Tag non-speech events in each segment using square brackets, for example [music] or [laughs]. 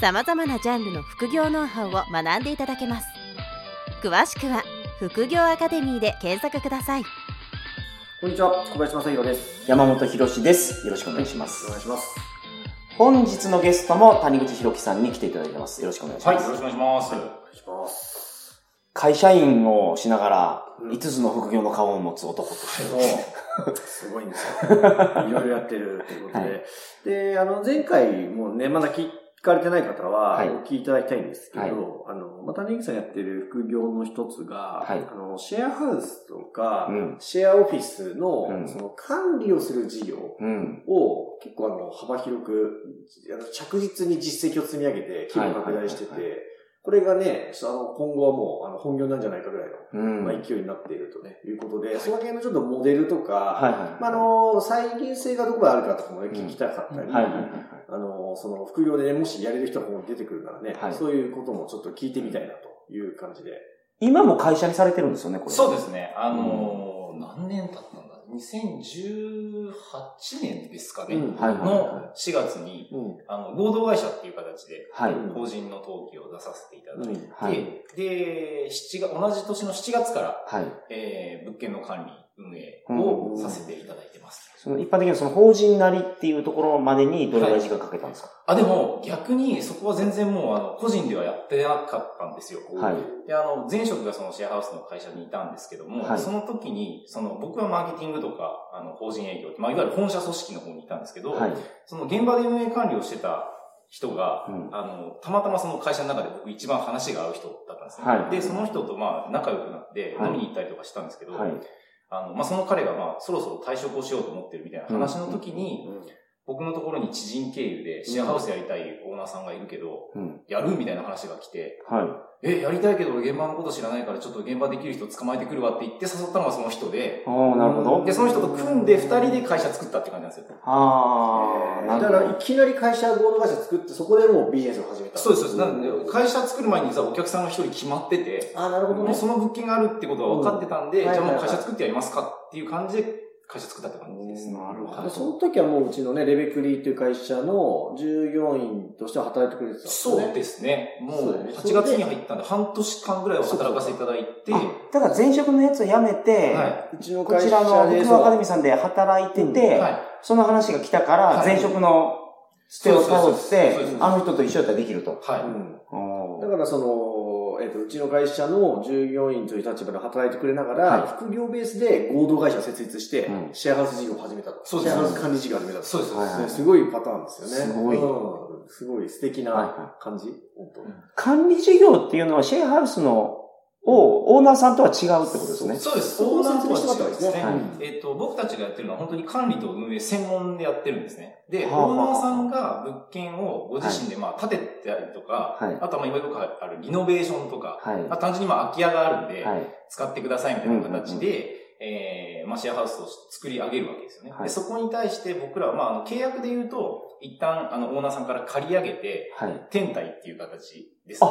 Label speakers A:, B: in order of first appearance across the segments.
A: さまざまなジャンルの副業ノウハウを学んでいただけます詳しくは「副業アカデミー」で検索ください
B: こんにちは、小林正宏です。
C: 山本博史です。よろしくお願いします。
B: お願いします。
C: 本日のゲストも谷口博樹さんに来ていただいてます。よろしくお願いし
D: はい、
C: ます。
D: よろしくお願いします。
B: お願いします。
C: 会社員をしながら、
B: うん
C: 5つの副業の顔を持つ男として。
B: そう。すごいんですよ。いろいろやってるということで。[laughs]
C: はい
B: で、あの、前回もね、まだ聞かれてない方は、
C: はい。
B: お聞きいただきたいんですけど、
C: はい。
B: あの、また谷口さんやってる副業の一つが、
C: はい。
B: あの、シェアハウスとか、
C: うん。
B: シェアオフィスの、
C: うん。
B: その管理をする事業
C: うん。
B: を結構あの、幅広く、あの着実に実績を積み上げて、規模拡大してて、
C: はいはいはい
B: これがね、あの、今後はもう、あの、本業なんじゃないかぐらいの、
C: うん。
B: まあ、勢いになっているとね、いうことで、その辺のちょっとモデルとか、
C: はいはい。
B: まあ、あの、再現性がどこまであるかとかもね、聞きたかったり、
C: はいはいはい。
B: あの、その、副業でね、もしやれる人が出てくるならね、
C: はい
B: そういうこともちょっと聞いてみたいなという感じで。
C: 今も会社にされてるんですよね、これ。
D: そうですね。あのー何年経ったんだ ?2018 年ですかね。
B: うん
C: はいはい
D: の4月に、
B: うん。
D: あの、合同会社っていう形で、
C: はい。
B: うん
D: 法人の登記を出させていただいて、
C: はい。
D: で、7月、同じ年の7月から、
C: はい。
D: えー、物件の管理、運営をさせていただいてます。
C: その一般的にその法人なりっていうところまでにどれぐらい時間かけたんですか？
D: あ、でも、逆にそこは全然もう、あの、個人ではやってなかったんですよ。
C: はい。
D: で、あの、前職がそのシェアハウスの会社にいたんですけども、
C: はい
D: その時に、その、僕はマーケティングとか、あの、法人営業、まあ、いわゆる本社組織の方にいたんですけど、
C: はい。
D: その現場で運営管理をしてた人が、
C: うん
D: あの、たまたまその会社の中で僕一番話が合う人だったんですね。
C: はい
D: で、その人とまあ、仲良くなって
C: はい
D: 飲みに行ったりとかしたんですけど、
C: はい。
D: あの、まあ、その彼がまあ、そろそろ退職をしようと思ってるみたいな話の時に、僕のところに知人経由でシェアハウスやりたいオーナーさんがいるけど、
C: うん。
D: やるみたいな話が来て、
C: はい。
D: え、やりたいけど俺現場のこと知らないからちょっと現場できる人捕まえてくるわって言って誘ったのがその人で、
C: おー、なるほど。
D: で、その人と組んで二人で会社作ったって感じなんですよ。
C: あー、な
B: だから。いきなり会社、合同会社作って、そこでもうビジネスを始めた。
D: そうです、そうです。なんで、会社作る前に実はお客さんが一人決まってて、
B: あ、なるほどね。
D: その物件があるってことは分かってたんで、
B: うん
D: じゃあもう会社作ってやりますかっていう感じで会社作ったって感じです。
C: なるほど
B: でその時はもううちのね、レベクリっていう会社の従業員として働いてくれてたんですよね。
D: そうですね。もう
B: そうだよね
D: 8月に入ったんで、半年間ぐらいは働かせていただいて、
C: あだ前職のやつを辞めて、
D: は
B: うちの会社
C: こちらの
B: で
C: 副業アカデミーさんで働いて
B: うん
C: て、
D: い。はい。
C: その話が来たから、
D: はい
C: 前職の捨てをたどってあの人と一緒だったらできると。
D: はい。
B: うんだからその、えっ、と、うちの会社の従業員という立場で働いてくれながら、
C: はい。
B: 副業ベースで合同会社を設立して、
C: うん。
B: シェアハウス事業を始めたと。
D: そうです
B: シェアハウス管理事業を始めたと。
D: そうです、そうです。
C: はいはい。
B: すごいパターンですよね。
C: すごい。
B: うん。すごい素敵
C: はいは
B: な感じ、本当。
C: 管理事業っていうのはシェアハウスのをオーナーさんとは違うってことですね。
D: そうです。オーナーとは違うんですね。
C: はい
D: えっ、と、僕たちがやってるのは本当に管理と運営専門でやってるんですね。で、
C: はあはあ
D: オーナーさんが物件をご自身でまあ建てたりとか、
C: はい
D: あとはまあ今よくあるリノベーションとか、
C: はい。
D: まあ、単純にまあ空き家があるんで、
C: はい。
D: 使ってくださいみたいな形で、えーまあ、シェアハウスを作り上げるわけですよね。
C: はい
D: でそこに対して僕らは、まあ、あの契約で言うと、一旦あのオーナーさんから借り上げて、
C: はい。
D: 天体っていう形ですね。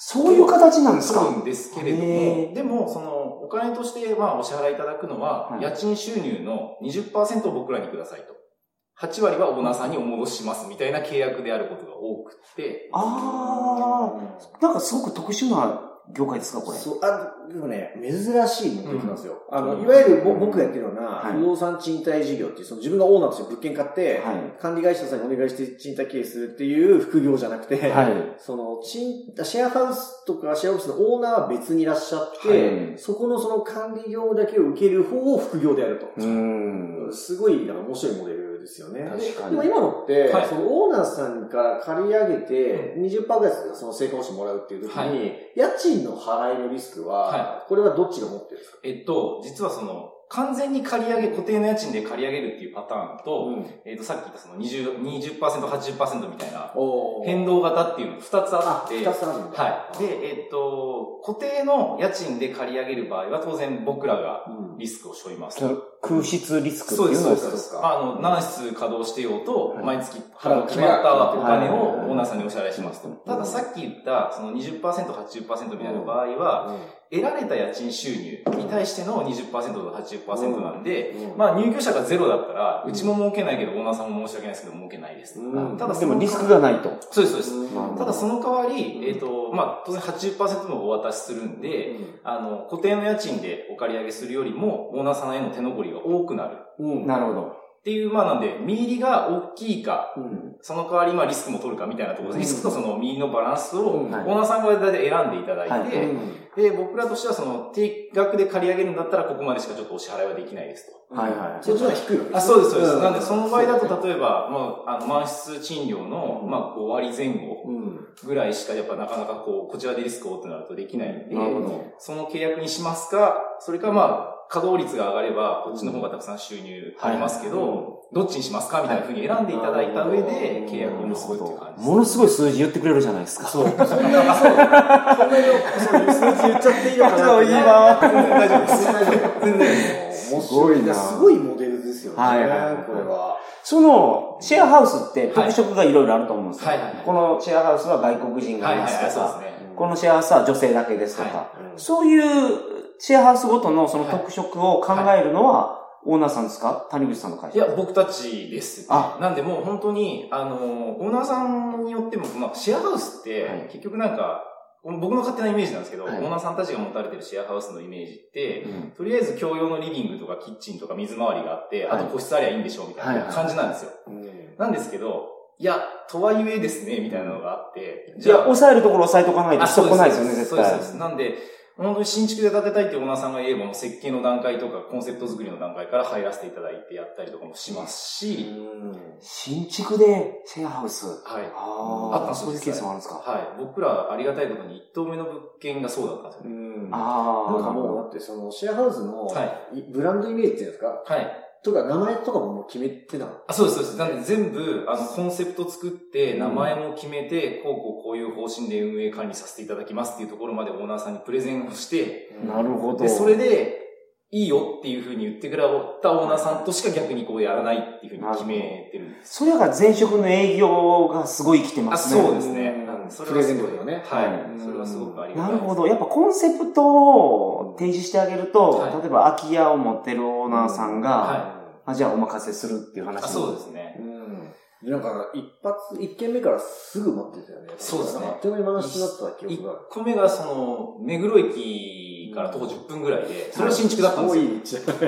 C: そういう形なんですか？
D: そうなんですけれど
C: へ
D: も、でも、その、お金として、まあ、お支払いいただくのは、
C: はい。
D: 家賃収入の20%を僕らにくださいと。8割はオーナーさんにお戻ししますみたいな契約であることが多くて、
C: あー、なんかすごく特殊な業界ですか、これ？
B: そう、あ、でもね、珍しい目的なんですよ。あの、
D: うん
B: いわゆるぼ僕がやってるような、
C: はい
B: 不動産賃貸事業っていう、その自分がオーナーとして物件買って、
C: はい。
B: 管理会社さんにお願いして賃貸経営するっていう副業じゃなくて、
C: はい。
B: その、賃、シェアハウスとかシェアオフィスのオーナーは別にいらっしゃって、
C: はい
B: そこのその管理業務だけを受ける方を副業でやると。
C: うーん。
B: すごいなんか面白いモデルですよね。
C: 確かに。
B: でも今のって、
D: はい。
B: そのオーナーさんから借り上げて、20%ぐらいその成果報酬もらうっていう時に、
D: はい。
B: 家賃の払いのリスクは、
D: は
B: これはどっちが持ってるんですか？
D: えっと、実はその、完全に借り上げ、固定の家賃で借り上げるっていうパターンと、
B: うん。
D: えっ、と、さっき言ったその20、20%、80%みたいな変動型っていうの二つあ
B: あ、
D: って、
B: 二つあるんだ。
D: はい。で、えっ、と、固定の家賃で借り上げる場合は当然僕らが
B: うん。
D: リスクを背負います。
C: その空室リスクって
D: そうです、
C: いうのを
D: そうです。
B: か。
D: あの、何室稼働してようと、
C: はい。
D: 毎月
B: 払う
D: 決まったお金を
C: はい。
D: オーナーさんにお支払いしますと。たださっき言った、その20%、80%みたいな場合は、得られた家賃収入に対しての20%と80%なんで、
B: うん。
D: まあ入居者がゼロだったら、うちも儲けないけど、オーナーさんも申し訳ないですけど、儲けないです。
B: うん。
D: ただ
C: でもリスクがないと。
D: そうです、そうです。
B: うん。
D: ただその代わり、えっ、と、まあ、当然80%のお渡しするんで、あの、固定の家賃でお借り上げするよりも、オーナーさんへの手残りが多くなる。
B: うん。
C: なるほど。
D: っていう、まあなんで、見入りが大きいか、
B: うん。
D: その代わり、まあリスクも取るかみたいなところで、リスクとその見入りのバランスを、
B: うん
D: オーナーさんが大体選んでいただいて、
C: はい
D: で、僕らとしてはその、定額で借り上げるんだったら、ここまでしかちょっとお支払いはできないですと。
C: はいはい
B: そっちの方が低いわけ
D: あ、そうです、そうです。
B: ん
D: なんで、その場合だと、例えば、もう、あの、満室賃料の、まあ、5割前後
B: うん。
D: ぐらいしか、やっぱなかなかこう、こちらでリスクをってなるとできないんで、
C: なるほど。
D: その契約にしますか、それかまあ、稼働率が上がれば、こっちの方がたくさん収入ありますけど、どっちにしますかみたいな風に選んでいただいた上で、契約を結ぶっていう感じです。
C: ものすごい数字言ってくれるじゃないですか。
B: そう。そんなにそう。そんなに、そう、数字言っちゃっていいのかな
C: そういいわ
B: 全然大丈夫です。全然大丈夫。
D: 全然です。
C: ごいな
B: すごいモデルですよね。
C: はい
B: これは。
C: その、シェアハウスって特色がいろいろあると思うんですよ。
D: はいはいはい
C: このシェアハウスは外国人が
D: はい
C: ますとか。このシェアハウスは女性だけですとか、
D: は
C: そういうシェアハウスごとのその特色を考えるのは、オーナーさんですか？谷口さんの会社。
D: いや、僕たちです、
C: あ。
D: なんでもう本当に、あの、オーナーさんによっても、まあ、シェアハウスって、
C: はい。
D: 結局なんか、僕の勝手なイメージなんですけど、
C: はい。
D: オーナーさんたちが持たれてるシェアハウスのイメージって、
C: うん。
D: とりあえず共用のリビングとかキッチンとか水回りがあって、
C: はい。
D: あと個室ありゃいいんでしょうみたいな感じなんですよ。
B: うん。
D: なんですけど、いや、とはいえですね、みたいなのがあって、
C: じゃあ、抑えるところ抑えとかないと人来ないですよね、絶対。
D: そうです、そうです。なんで、本当に新築で建てたいってオーナーさんが言えば、設計の段階とかコンセプト作りの段階から入らせていただいてやったりとかもしますし、
C: 新築でシェアハウス。
D: はい。
C: ああ、
D: あったんですよ
C: そういうケースもあるんですか。
D: はい。僕らありがたいことに一棟目の物件がそうだったんですよね。
B: うん。
C: ああ、
B: なんかもう、だってそのシェアハウスの
D: はい
B: ブランドイメージっていうんですか
D: はい。
B: とか名前とかももう決めてなの？
D: あ、そうです、そうです。なんで全部、あの、コンセプト作って、名前も決めて、こうこうこういう方針で運営管理させていただきますっていうところまでオーナーさんにプレゼンをして、
C: なるほど。
D: で、それで、いいよっていうふうに言ってくれたオーナーさんとしか逆にこうやらないっていうふうに決めてるんです。
C: それが前職の営業がすごい生きてま
D: あ、
C: すね。
D: そうですね。
B: プレゼ
D: はすごい
B: ントとかね
D: はい。
B: うん
D: それはすごくありがた。
C: ないるほど。やっぱコンセプトを提示してあげると、
D: はい
C: 例えば空き家を持ってるオーナーさんが、
D: は
C: あじゃあお任せするっていう話
D: あ、そうですね。
B: うん。なんか、一発、一軒目からすぐ待ってたよね。
D: そうですね
B: あっという間に話になった記
D: 1
B: 憶がある。
D: 個目がその、目黒駅から徒歩10分ぐらいで、それは新築だったんですよ。
B: すごい。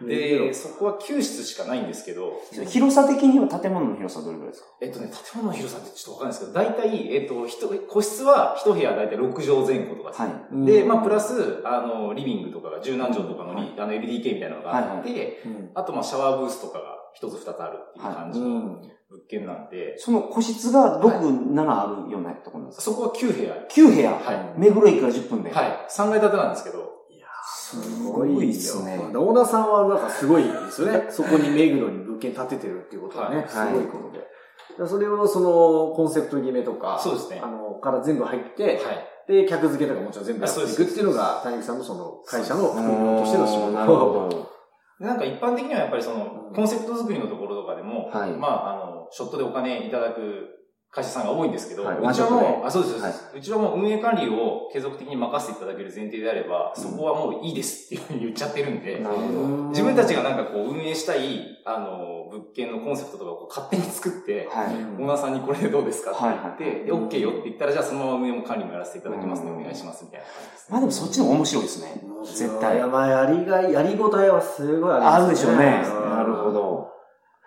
B: 道。
D: で、そこは9室しかないんですけど、
C: 広さ的には建物の広さどれぐらいですか？
D: えっとね、建物の広さってちょっとわかんないですけど、大体、えっと、一個室は一部屋大体6畳前後とかですね。
C: はい。
D: で、まあ、プラス、あの、リビングとかが十何畳とかのリ、あの、LDK みたいなのがあって、
B: うん。
D: あと、まあ、シャワーブースとかが一つ二つあるっていう感じの
B: うん
D: 物件なんで、
C: その個室が6、7あるようなところなんですか？
D: そこは9部屋ある。
C: 9部屋、
D: はい。
C: 目黒駅から10分で。
D: はい。3階建てなんですけど、
C: すごいっすね。
B: オーナーさんはなんかすごいですよね。[laughs] そこに目黒に物件建ててるっていうことはね、
D: はい
B: すごいことで。それをそのコンセプト決めとか、
D: そうですね。は
B: あの、から全部入って、
D: い。
B: で、客付けとかもちろん全部やっていくっていうのが、谷口さんのその会社の副業としての仕事。
C: なるほど。
D: で、なんか一般的にはやっぱりその、コンセプト作りのところとかでも、
C: はい。
D: まあ、あの、ショットでお金いただく会社さんが多いんですけど、
C: はい。う
D: ちはもう、あ、そうです、
C: は
D: うちはもう運営管理を継続的に任せていただける前提であれば、そこはもういいですっていうふうに言っちゃってるんで、
C: なるほど。
D: 自分たちがなんかこう運営したい、あの、物件のコンセプトとかをこう勝手に作って、
C: はい。
D: オーナーさんにこれでどうですかって言って、
C: はい
D: で、OK よって言ったら、じゃあそのまま運営も管理もやらせていただきますね、お願いしますみたいな感じですね。
C: まあでもそっちの方が面白いですね。絶対
B: いや、まあ、やりがい、やりごたえはすごいあり
C: あ
B: ます
C: るでしょうね。
B: うん
C: なるほ。ど。
B: は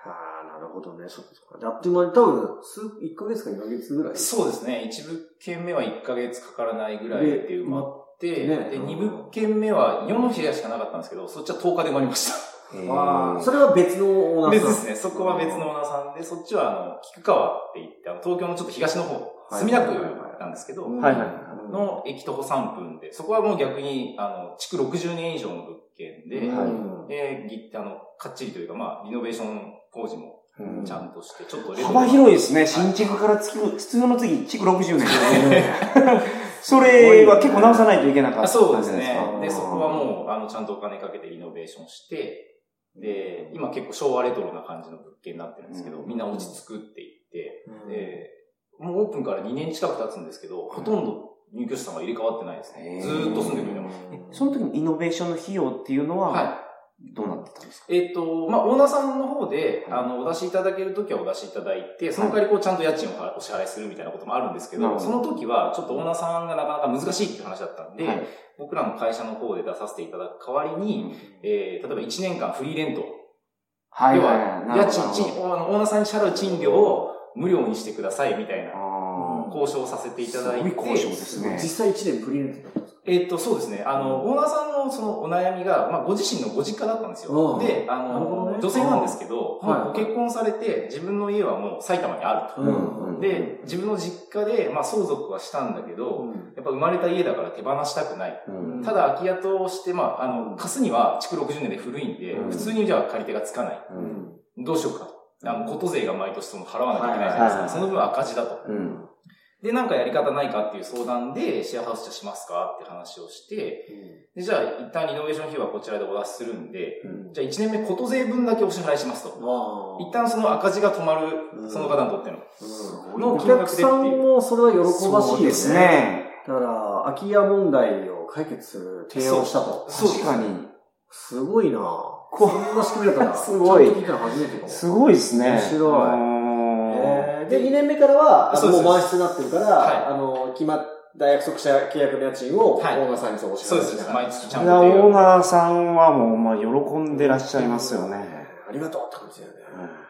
B: あ、なるほどね。そっかそっか。であっという間に多分、数、1ヶ月か2ヶ月ぐらい？
D: そうですね。1物件目は1ヶ月かからないぐらいで埋まって、
B: でね
D: で、2物件目は4部屋しかなかったんですけど、そっちは10日で埋まりました。
B: ああ、それは別のオーナーさん。
D: 別ですね。そこは別のオーナーさんで、そっちはあの、菊川って言って、あの、東京のちょっと東の方、墨田区なんですけど、
B: うん
C: はいはい
B: うん
D: の駅徒歩3分で、そこはもう逆に、あの、築60年以上の物件件で、
C: はい
D: で、ぎあの、かっちりというか、まあ、リノベーション工事も
C: うん
D: ちゃんとして、ちょっとレベル
C: 幅広いですね。
D: はい
C: 新築から築、必要の次、築60年。[laughs] それは結構直さないといけなかった
D: あそうですね。で、そこはもう、あの、ちゃんとお金かけてリノベーションして、で、今結構昭和レトロな感じの物件になってるんですけど、
C: うん
D: みんな落ち着くって言って、で、もうオープンから2年近く経つんですけど、ほとんど入居者さんが入れ替わってないですね。ずーっと住んでくれてます。
C: その時のイノベーションの費用っていうのは、
D: はい。
C: どうなってたんですか？
D: えっ、と、まあ、オーナーさんの方で、
C: はい
D: あの、お出しいただけるときはお出しいただいて、その代わりこう、ちゃんと家賃をお支払いするみたいなこともあるんですけど、
C: なるほど
D: その時は、ちょっとオーナーさんがなかなか難しいっていう話だったんで、
C: はい。
D: 僕らの会社の方で出させていただく代わりに、えー、例えば1年間フリーレント、要
C: はいはい
D: は、
C: はい。
D: 家賃、賃、オーナーさんに支払う賃料を無料にしてくださいみたいな
C: あ
D: 交渉をさせていただいて、
C: 交渉ですね
B: 実際1年フリーレント
D: えーっと、そうですね。あの、オーナーさんのそのお悩みが、まあ、ご自身のご実家だったんですよ。
B: うん
D: で、あの、女性なんですけど、ご結婚されて、自分の家はもう埼玉にあると。
C: うん
D: で、自分の実家で、まあ、相続はしたんだけど、やっぱ生まれた家だから手放したくない。
C: うん
D: ただ、空き家として、まあ、あの、貸すには、築60年で古いんで、
C: うん
D: 普通にじゃあ借り手がつかない。
C: うん
D: どうしようかと。あの、こと税が毎年その払わなきゃいけないじゃないですか。
C: はい
D: その分赤字だと。
C: うん
D: で、なんかやり方ないかっていう相談で、シェアハウスじゃしますかって話をして、で、じゃあ一旦リノベーション費用はこちらでお出しするんで、
C: うん
D: じゃあ1年目こと税分だけお支払いしますと。
B: あ
D: 一旦その赤字が止まる
B: う、ん
D: その方にとっての。
B: うんお客さんもそれは喜ばしい
C: です
B: ね。
C: ね。
B: だから、空き家問題を解決する提案をしたと。
D: そう
C: 確かに。
B: すごいな
C: こ
B: こんな仕組みだったら、[laughs]
C: すごい。すごいですね。
B: 面白い
C: あ
B: えーで、2年目からは、もう満室になってるから、
D: はい
B: あの、決まった約束した契約の家賃を、オ
D: はい
B: ーナーさんにそうお支
D: そうです。
B: 払いしながら。
D: 毎月ちゃんと。
C: オーナーさんはもう、まあ、喜んでらっしゃいますよね。
B: ありがとうって感じだよね。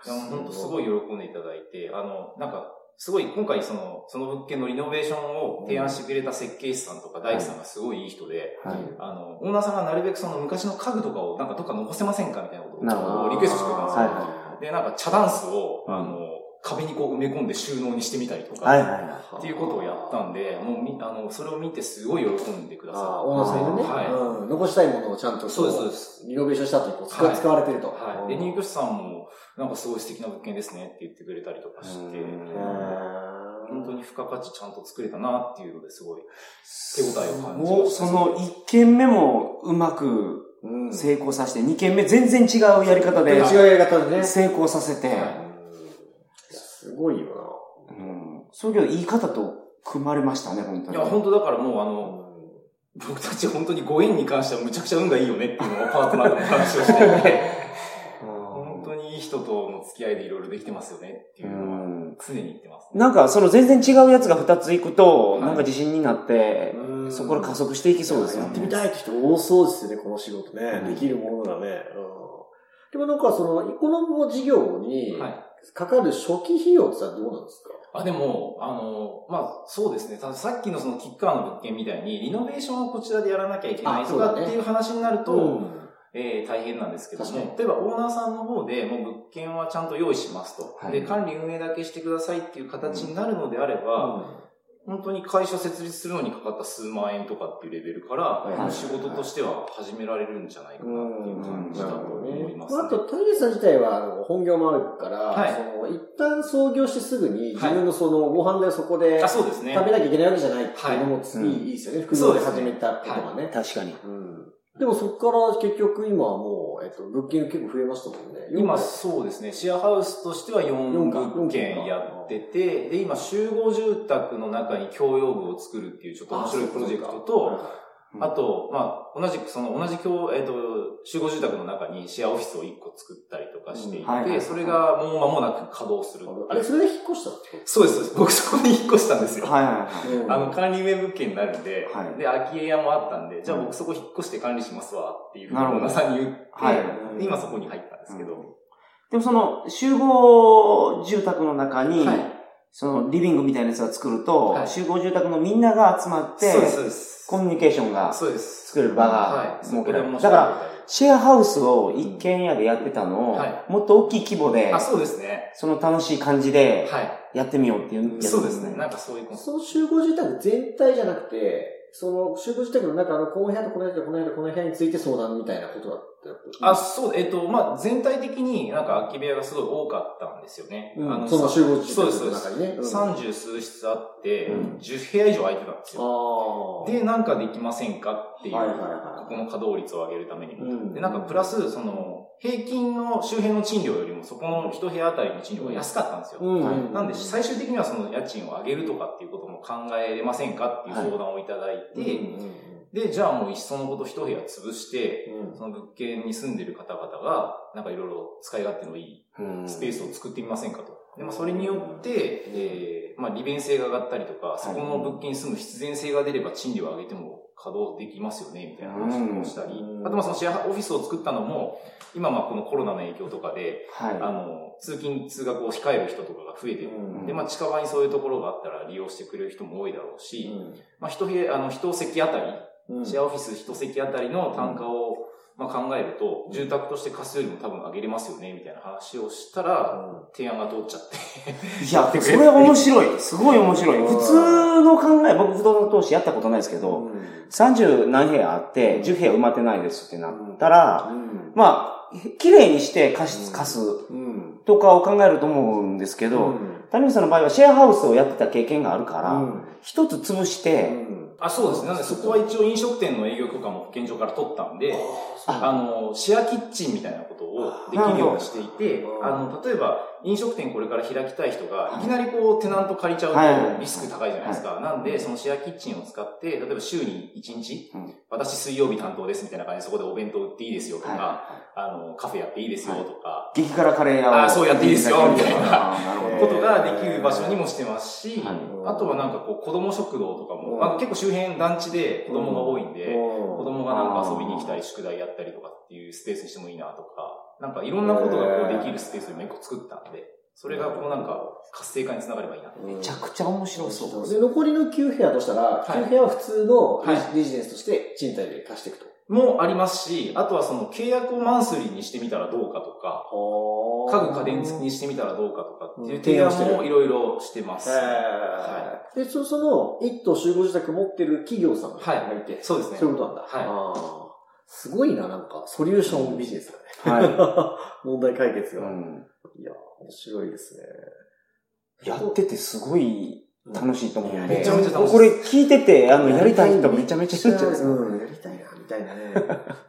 D: いや、本当すごい喜んでいただいて、あの、なんか、すごい今回その、その物件のリノベーションを提案してくれた設計士さんとか大工さんがすごいいい人で、
C: はい。
D: あの、オーナーさんがなるべくその昔の家具とかをなんかどっか残せませんかみたいなことをリクエストしてくれたんですよ。
C: はいは
D: で、なんか茶ダンスを、
C: うん
D: あの、壁にこう埋め込んで収納にしてみたりとか、
C: はいはい。
D: っていうことをやったんで、もうみ、あの、それを見てすごい喜んでくだ
B: あ
D: さ
B: あ、オーナーさんね。
D: はい
B: うん。残したいものをちゃんとこ
D: そうですそうです。
B: リノベーションした後にこう使,、
D: はい
B: 使われてると。
D: はい。で、入居者さんも、なんかすごい素敵な物件ですねって言ってくれたりとかして、
C: うん
D: 本当に付加価値ちゃんと作れたなっていうのですごい手応えを感じま
C: もう、
D: した。
C: その1軒目もうまく
B: うん。
C: 成功させて、2軒目全然違うやり方で
B: 違うやり方でね。
C: 成功させて、
B: うんいやすごいよ
C: うん。そういうけど、いい方と組まれましたね、本当に。
D: いや、本当だからもうあ
B: な。
D: の、僕たち本当にご縁に関してはむちゃくちゃ運がいいよねっていうのをパートナーとも話をしていて、[laughs] 本当にいい人との付き合いでいろいろできてますよねっていううのは
C: ん。
D: 常に言ってます。
C: なんか、その全然違うやつが2つ行くと、
D: はい
C: なんか自信になって、
B: うん
C: そこから加速していきそうですよね。
B: やってみたいって人多そうですよね、この仕事ね。
C: うん
B: できるものならね。うんでもなんかその、この事業に
D: はい。
B: かかる初期費用ってさどうなんですか？
D: あ、でも、あの、まあ、そうですね。たださっきのそのキッカーの物件みたいに、リノベーションをこちらでやらなきゃいけないとかっていう話になると、
B: うん
D: えー大変なんですけども、例えばオーナーさんの方でもう物件はちゃんと用意しますと。
C: はい
D: で、管理運営だけしてくださいっていう形になるのであれば、本当に会社設立するのにかかった数万円とかっていうレベルから、仕事としては始められるんじゃないかなっていう感じだと思います、
B: まあ、あと、谷口さん自体は、本業もあるから、
D: はい
B: その、一旦創業してすぐに、自分のその、ご飯代をそこで。食べなきゃいけないわけじゃないっていうのも、
C: はい
B: いいいいですよね。副業で始めたことがね。
C: 確かに。
B: うん。でもそこから結局今はもう、えっと、物件結構増えましたもんね。
D: 今、
B: 四
D: そうですね。シェアハウスとしては4
B: 四か
D: 物件やってて、で、今、集合住宅の中に共用部を作るっていうちょっと面白いプロジェクトと、あと、まあ、同じく、その、同じ共、えっ、と、集合住宅の中にシェアオフィスを1個作ったりとかしていて、それがもう間もなく稼働する。
B: あれ、それで引っ越した
D: そうです、そうです。僕そこに引っ越したんですよ。
C: はいはいはい。
B: と
D: あの、管理名物件になるんで、
C: はい。
D: で、空き家屋もあったんで、じゃあ僕そこ引っ越して管理しますわっていうふうにさんに言って、
C: はい。
D: で今そこに入ったんですけど、
C: でもその、集合住宅の中に、
D: はい
C: その、リビングみたいなやつが作ると、
D: はい
C: 集合住宅のみんなが集まって、
D: そうです、そうです。
C: コミュニケーションが
D: そうです。
C: 作れる場
D: はい。
C: が設けられる。だから、シェアハウスを一軒家でやってたのを、
D: はい
C: もっと大きい規模で
D: あ、、そうですね。
C: その楽しい感じで
D: はい。
C: やってみようっていう
D: そうですね。なんかそういうこと。
B: その集合住宅全体じゃなくて、その集合住宅の中のこの部屋とこの部屋とこの部屋とこの部屋について相談みたいなことだった
D: あ、そう、えっ、と、まあ、全体的になんか空き部屋がすごい多かったんですよね。
B: うん
D: あの
B: その集合住
D: そう
B: の
D: そうです。
B: 中にね。うん
D: 三十数室あって、
B: うん
D: 10部屋以上空いてたんですよ。で、なんかできませんかっていう、
B: はいはいはい
D: ここの稼働率を上げるためにも。
B: うん
D: で、なんかプラス、その、平均の周辺の賃料よりも、そこの一部屋あたりの賃料が安かったんですよ。
B: うん
C: はい
D: なんで、最終的にはその家賃を上げるとかっていうことも考えれませんかっていう相談をいただいて、で、じゃあもういっそのこと一部屋潰して、
B: うん。
D: その物件に住んでる方々が、なんかいろいろ使い勝手のいいスペースを作ってみませんかと。で、まあ、それによって、えー、まあ、利便性が上がったりとか、そこの物件に住む必然性が出れば賃料を上げても稼働できますよね、みたいな話をしたり
B: う。ん
D: あと、まあ、そのシェアオフィスを作ったのも、今、まあ、このコロナの影響とかで、
C: はい。
D: あの、通勤、通学を控える人とかが増えてる。
B: うん
D: で、まあ、近場にそういうところがあったら利用してくれる人も多いだろうし、
B: うん
D: まあ、一部屋、あの、一席あたり、
B: うん
D: シェアオフィス一席あたりの単価を、まあ、考えると、住宅として貸すよりも多分上げれますよね、みたいな話をしたら、提案が通っちゃって。
C: いや、それは面白い。すごい面白い。
B: うん。
C: 普通の考え、僕不動産投資やったことないですけど、30何部屋あって、10部屋埋まってないですってなったら、
B: うん。
C: まあ、綺麗にして貸す、貸す
B: うん。
C: とかを考えると思うんですけど、谷口さんの場合はシェアハウスをやってた経験があるから、
B: うん。
C: 一つ潰して、
D: あ、そうですね。なので、そこは一応飲食店の営業許可も保健所から取ったんで、あの、シェアキッチンみたいなことをできるようにしていて
B: あ、
D: あの、例えば、飲食店これから開きたい人が、い。きなりこう、テナント借りちゃうとリスク高いじゃないですか。なんで、そのシェアキッチンを使って、例えば週に1日
C: うん、
D: 私水曜日担当ですみたいな感じで、そこでお弁当売っていいですよと
C: はい
D: か、あの、カフェやっていいですよとか、
C: 激辛カレー屋を。
D: あそうやっていいですよみたいな。[laughs] ことができる場所にもしてますし、
C: はい。
D: あとはなんかこう、子供食堂とかも、結構周辺団地で子供が多いんで、子
B: 子
D: 供がなんか遊びに来たり、宿題やったりとかっていうスペースにしてもいいなとか、なんかいろんなことがこうできるスペースを今一個作ったんで、それがこうなんか活性化につながればいいな。
B: め
C: めちゃくちゃ面白そう。
B: で、残りの9部屋としたら、
D: はい
B: 9部屋は普通のレジ
D: は
B: レジデンスとして賃貸で貸していくと。
D: もありますし、あとはその契約をマンスリーにしてみたらどうかとか、家具家電付きにしてみたらどうかとかっていう提案もいろいろしてます。
B: はで、そその、一棟集合住宅持ってる企業さんが
D: はい
B: いて、
D: そうですね。
B: そういうことなんだ。
D: はい
B: すごいな、なんか、ソリューションビジネスだね。
C: は [laughs]
B: 問題解決
C: い。う
B: が。
C: ん
B: いや、面白いですね。
C: やっててすごい楽しいと思うんで。
D: めちゃめちゃ楽しい
C: これ聞いてて、あの、やりたい人めちゃめちゃいるんじゃないですか。
B: うん、やりたいな、みたいなね。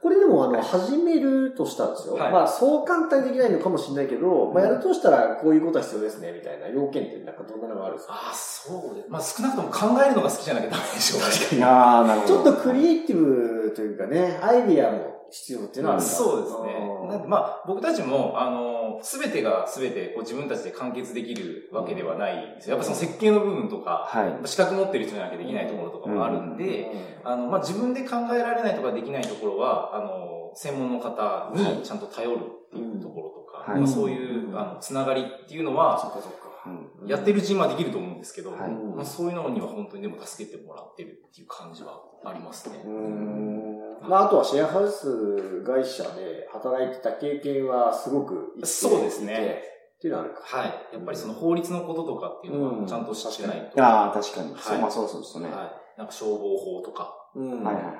B: これでも、あの、始めるとしたんですよ。
D: はい
B: まあ、そう簡単にできないのかもしれないけど、まあ、やるとしたら、こういうことは必要ですね、みたいな要件って、なんかどんなのがあるんですか？
D: ああ、そうです。まあ少なくとも考えるのが好きじゃなきゃダメでしょうね。[laughs]
C: ああ、なるほど。
B: ちょっとクリエイティブというかね、アイディアも必要っていうのはあるんだ
D: そうですね。なんで
B: あ
D: まあ、僕たちも、あの、すべてがすべてこう自分たちで完結できるわけではないんですよ。やっぱその設計の部分とか、
C: はい。
D: 資格持ってる人じゃなきゃできないところとかもあるん
B: ー
D: で、あの、まあ、自分で考えられないとかできないところは、あの、専門の方にちゃんと頼るっていうところとか、
C: はい
D: まあ、そういう、あの、つながりっていうのは。
C: うん
D: やってるうちにはできると思うんですけど、
C: はい
D: まあ、そういうのには本当にでも助けてもらってるっていう感じはありますね。
B: うーんまあ、あとはシェアハウス会社で働いてた経験はすごく
D: そうですね
B: っていうのはあるか。
D: はい。やっぱりその法律のこととかっていうの
B: うん
D: はちゃんと知ってないと。
C: ああ、確かに。
D: はい
C: そう、まあそうそうですね。
D: はい。なんか消防法とか、
B: うん
C: はいはい
D: は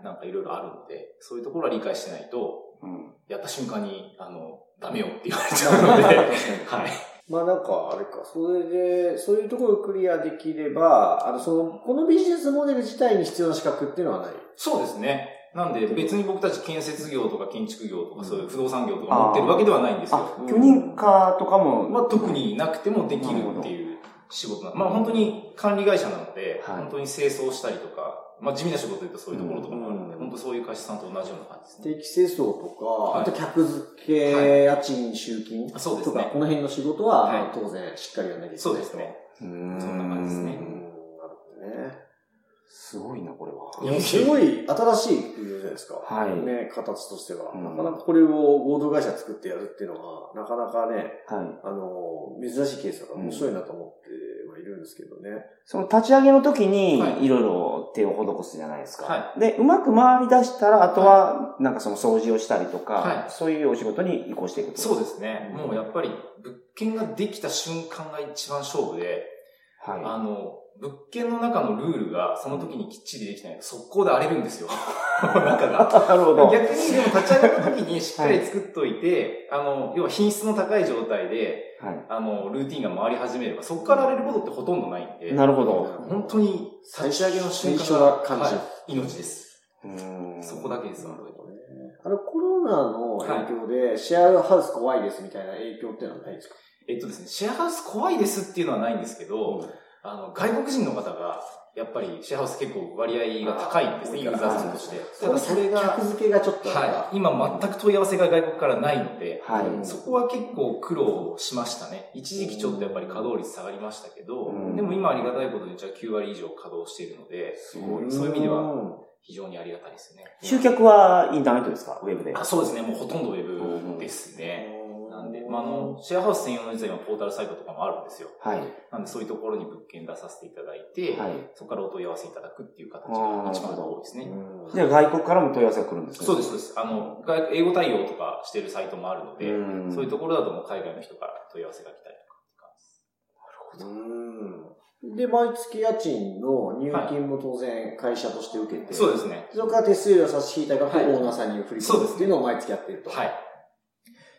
D: い。なんかいろいろあるので、そういうところは理解してないと、
C: うん。
D: やった瞬間に、あの、ダメよって言われちゃうので、[laughs] はい。
B: まあなんか、あれか、それで、そういうところをクリアできれば、あの、その、このビジネスモデル自体に必要な資格っていうのはない？
D: そうですね。なんで別に僕たち建設業とか建築業とかそういう不動産業とか持ってるわけではないんですよ。
C: あ、許認可とかも、
D: まあ特になくてもできるっていう仕事なまあ本当に管理会社なので、
C: はい。
D: 本当に清掃したりとか、まあ地味な仕事で言うとそういうところとかもあるので、
B: うん
D: 本当そういう会社さんと同じような感じですね。
B: 定期清掃とか、
D: い
B: あと客付け、家賃、集金
D: あそうですね
B: とか、この辺の仕事は、
D: はい
B: まあ当然しっかりやらなきゃいけないと。
D: そうですね。そんな感じですね
B: うん。なるほどね。
C: すごいな、これは。
B: いや、すごい新しいじゃないですか？
C: はい
B: ね、形としては。
C: うん
B: なかなかこれを合同会社作ってやるっていうのは、なかなかね、
C: はい。
B: あの、珍しいケースだから面白いなと思ってはいるんですけどね。
C: その立ち上げの時に
D: は、い
C: いろいろ手を施すじゃないですか。
D: は
C: で、うまく回り出したら、あとは、なんかその掃除をしたりとか、
D: はい
C: そういうお仕事に移行していくと。
D: そうですね。もうやっぱり物件ができた瞬間が一番勝負で、
C: はい。
D: あの、物件の中のルールがその時にきっちりできないと速攻で荒れるんですよ。[laughs] 中が。
C: なるほど。
D: 逆に、でも立ち上がった時にしっかり作っといて、[laughs] あの、要は品質の高い状態で、
C: はい。
D: あの、ルーティンが回り始めれば、そこから荒れることってほとんどないんで、
C: なるほど。
D: 本当に立ち上げの瞬間が
B: は感じ
D: はい命です。
C: うーん
D: そこだけです、本当に。
B: あの、コロナの影響で、シェアハウス怖いですみたいな影響っていうのはないですか？
D: えっとですね、シェアハウス怖いですっていうのはないんですけど、あの、外国人の方が、やっぱりシェアハウス結構割合が高いんですね、ユーザー数として。ただそれが、
B: 客付けがちょっと
D: はい、今全く問い合わせが外国からないので、
C: はい。
D: そこは結構苦労しましたね。一時期ちょっとやっぱり稼働率下がりましたけど、
C: うん
D: でも今ありがたいことにじゃあ9割以上稼働しているので、
C: すごい。
D: そういう意味では
B: うん
D: 非常にありがたいですね。
C: 集客はインターネットですか？ウェブで。
D: あそうですね、もうほとんどウェブですね。まあ、あの、シェアハウス専用の実は今ポータルサイトとかもあるんですよ。
C: はい。
D: なんでそういうところに物件出させていただいて、
C: はい。
D: そこからお問い合わせいただくっていう形が一番多いですね。
B: うん
C: じゃあ外国からも問い合わせが来るんですね。
D: そうです、そうです。あの、外英語対応とかしてるサイトもあるので、
C: うん
D: そういうところだともう海外の人から問い合わせが来たりとかって感じで
B: 毎月家賃の入金も当然会社として受けて、
D: そうですね。
B: それから手数料差し引いた額を
D: はい
B: オーナーさんに振り込む
D: そうです
B: っていうのを毎月やってると。
D: はい。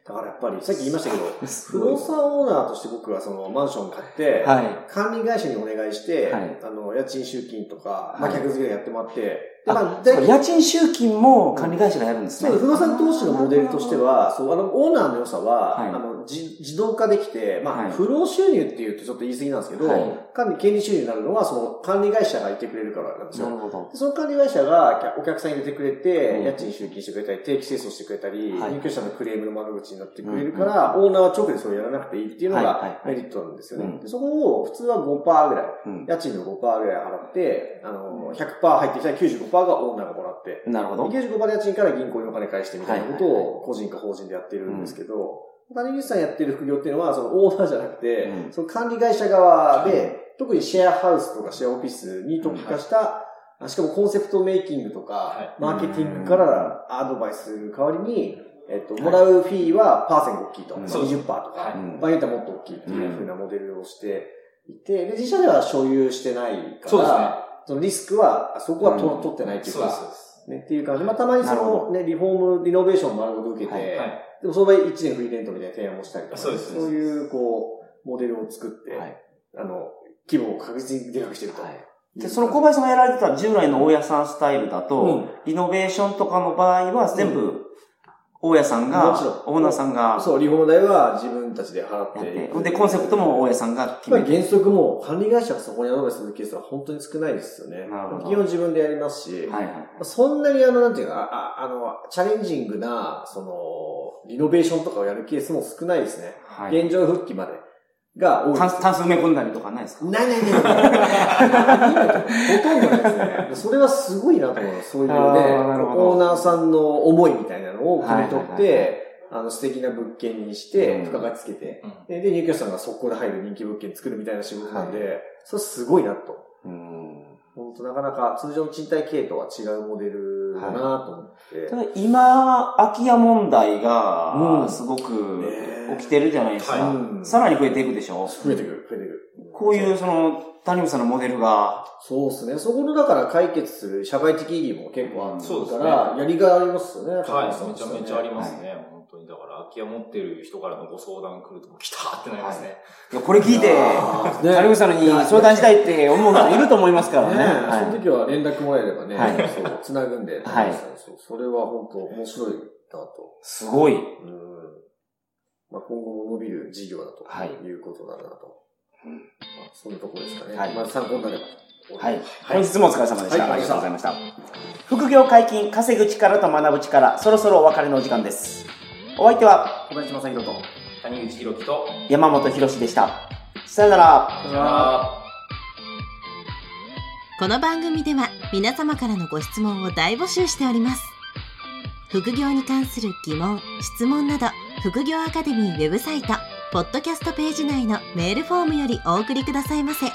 B: だからやっぱり、さっき言いましたけど、[laughs] 不動産オーナーとして僕はそのマンション買って、
C: はい。
B: 管理会社にお願いして、
C: はい。
B: あの、家賃集金とか、まあ、
C: はい。
B: 客付けでやってもらって、まあ、
C: 家賃集金も管理会社がやるんですね。
B: 不動産投資のモデルとしては、そう、あの、オーナーの良さは、
C: はい。
B: あの、じ自動化できて、まあ、
C: はい。
B: 不労収入っていうとちょっと言い過ぎなんですけど、
C: はい。
B: 管理、権利収入になるのは、その、管理会社がいてくれるからなんですよ。
C: なるほど。
B: その管理会社がお客さん入れてくれて、
C: うん。
B: 家賃集金してくれたり、定期清掃してくれたり、
C: はい。
B: 入居者のクレームの窓口になってくれるから、オーナーは直でそれやらなくていいっていうの
C: はい
B: がメリットなんですよね。
C: うん。
B: でそこを普通は5%ぐらい、
C: うん。
B: 家賃の5%ぐらい払って、あの、100%入ってきたら95%がオーナーがもらって、
C: なるほど。
B: 95%で家賃から銀行にお金返してみたいなこと
C: はいはい
B: を個人か法人でやってるんですけど、谷口さんやってる副業っていうのは、そのオーナーじゃなくて、
C: うん。
B: その管理会社側で、特にシェアハウスとかシェアオフィスに特化した、あしかもコンセプトメイキングとか、
D: は
B: マーケティングからアドバイスする代わりに、えっと、もらうフィーはパーセント大きいと。
C: うん
B: まあ20%とか、
D: はい。
C: うん
B: 場合によってはもっと大きいっていうふうなモデルをしていて、で、自社では所有してないから、
D: そうですね
B: そのリスクは、そこはと、
C: うん
B: 取ってないっていうか
D: そう、です。
B: ね、っていう感じ。で、まあ、たまにそのね、リフォーム、リノベーションを丸ごと受けて、
C: はい
D: はい。
B: でもその場合1年フリーレントみたいな提案もしたりとか、
D: そう
B: そういう、こう、モデルを作って、
C: はい。
B: あの、規模を確実にでかくしてると。
C: はい。で、その小林さんがやられてた従来の大家さんスタイルだと、
B: うん。
C: リノベーションとかの場合は全部、大家さんが
B: もちろん、
C: オーナーさんが
B: そう、リフォーム代は自分たちで払
C: や
B: って
C: で、コンセプトも大家さんが決めて。
B: 原則もう管理会社がそこにアドバイスするケースは本当に少ないですよね。
C: なるほど
B: 基本自分でやりますし、
C: はいはい。
B: そんなにあの、なんていうか、ああの、チャレンジングな、その、リノベーションとかをやるケースも少ないですね。
C: はい。
B: 現状復帰までが多いです
C: タンス、タンス埋め込んだりとかないですか？
B: ないないない。ほとんどないですね。それはすごいなと思います。そういうね、オーナーさんの思いみたいなのを汲み取っ
C: はいはいはい
B: て、あの、素敵な物件にして、
C: うん
B: 付加価値つけて、
D: うん
B: で、で入居者さんが速攻で入る人気物件作るみたいな仕事なんで、それすごいなと。
C: うん。
B: 本当なかなか通常の賃貸系とは違うモデルだなと思って。
C: ただ今、空き家問題
B: う
C: が、
B: ん
C: すごく
B: ね
C: 起きてるじゃないですか。
D: はい
B: うん
C: さらに増えていくでしょ？
B: 増えてくる、増えてくる。
C: こういう、その、谷口さんのモデルが、
B: そうですね。そこのだから解決する社会的意義も結構ある
D: そうですね
B: から、やりがいありますよね。
D: はい、めちゃめちゃありますね。本当に。だから、空き家持ってる人からのご相談来ると、来たーってなりますね。
C: いや、これ聞いて、
B: あーね
C: 谷口さんに相談したいって思う人いると思いますからね。
B: ね
C: はい
B: その時は連絡もらえればね、
C: はい
B: そう、つなぐんで、
C: はい
B: そうそれは本当面白いなと。
C: すごい。
B: うん。まあ、今後も伸びる事業だと
C: はい
B: いうことだなと。
C: うん
B: まあ、そんなところですかね。
C: はい
B: まあ、参考になればと。
C: はい。本日もお疲れ様でした。
B: はい
C: ありがとうございました。副業解禁、稼ぐ力と学ぶ力、そろそろお別れのお時間です。お相手は、
B: 小林正宏と。
D: 谷口博樹と、
C: 山本博史でした。さよなら。
D: さよなら。
A: この番組では皆様からのご質問を大募集しております副業に関する疑問・質問など副業アカデミーウェブサイトポッドキャストページ内のメールフォームよりお送りくださいませ